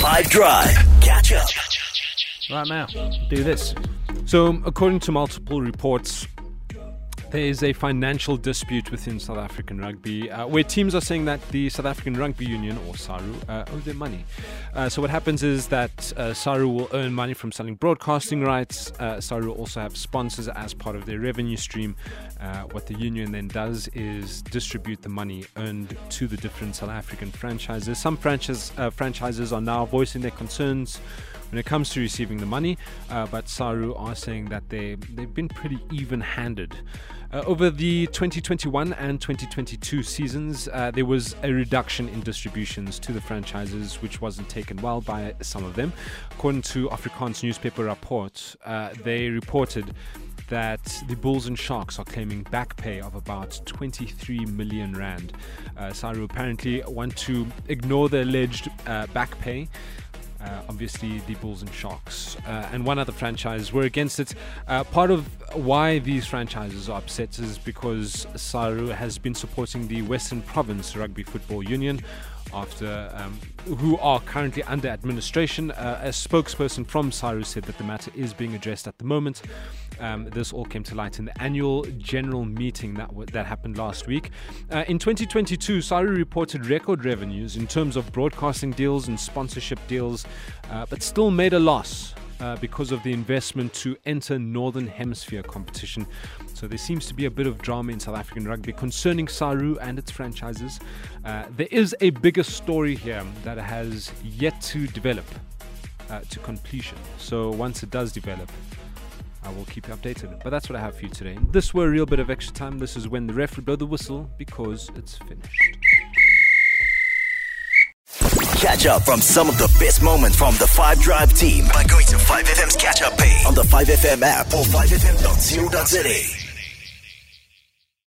5 Drive. Catch up. Right now, do this. So, according to multiple reports, there is a financial dispute within South African rugby uh, where teams are saying that the South African Rugby Union, or SARU, uh, owe them money. Uh, so, what happens is that uh, SARU will earn money from selling broadcasting rights. Uh, SARU also have sponsors as part of their revenue stream. Uh, what the union then does is distribute the money earned to the different South African franchises. Some franchise, uh, franchises are now voicing their concerns when it comes to receiving the money, uh, but Saru are saying that they, they've been pretty even handed. Uh, over the 2021 and 2022 seasons, uh, there was a reduction in distributions to the franchises, which wasn't taken well by some of them. According to Afrikaans newspaper Rapport, uh, they reported that the Bulls and Sharks are claiming back pay of about 23 million rand. Uh, Saru apparently want to ignore the alleged uh, back pay. Uh, obviously, the Bulls and Sharks uh, and one other franchise were against it. Uh, part of why these franchises are upset is because Saru has been supporting the Western Province Rugby Football Union after um, who are currently under administration. Uh, a spokesperson from Saru said that the matter is being addressed at the moment. Um, this all came to light in the annual general meeting that w- that happened last week. Uh, in 2022, Saru reported record revenues in terms of broadcasting deals and sponsorship deals, uh, but still made a loss. Uh, because of the investment to enter Northern Hemisphere competition. So there seems to be a bit of drama in South African rugby concerning Saru and its franchises. Uh, there is a bigger story here that has yet to develop uh, to completion. So once it does develop, I will keep you updated. But that's what I have for you today. This were a real bit of extra time. This is when the ref would blow the whistle because it's finished. Catch up from some of the best moments from the 5 Drive team by going to 5FM's catch up page on the 5FM app or 5FM.co.za.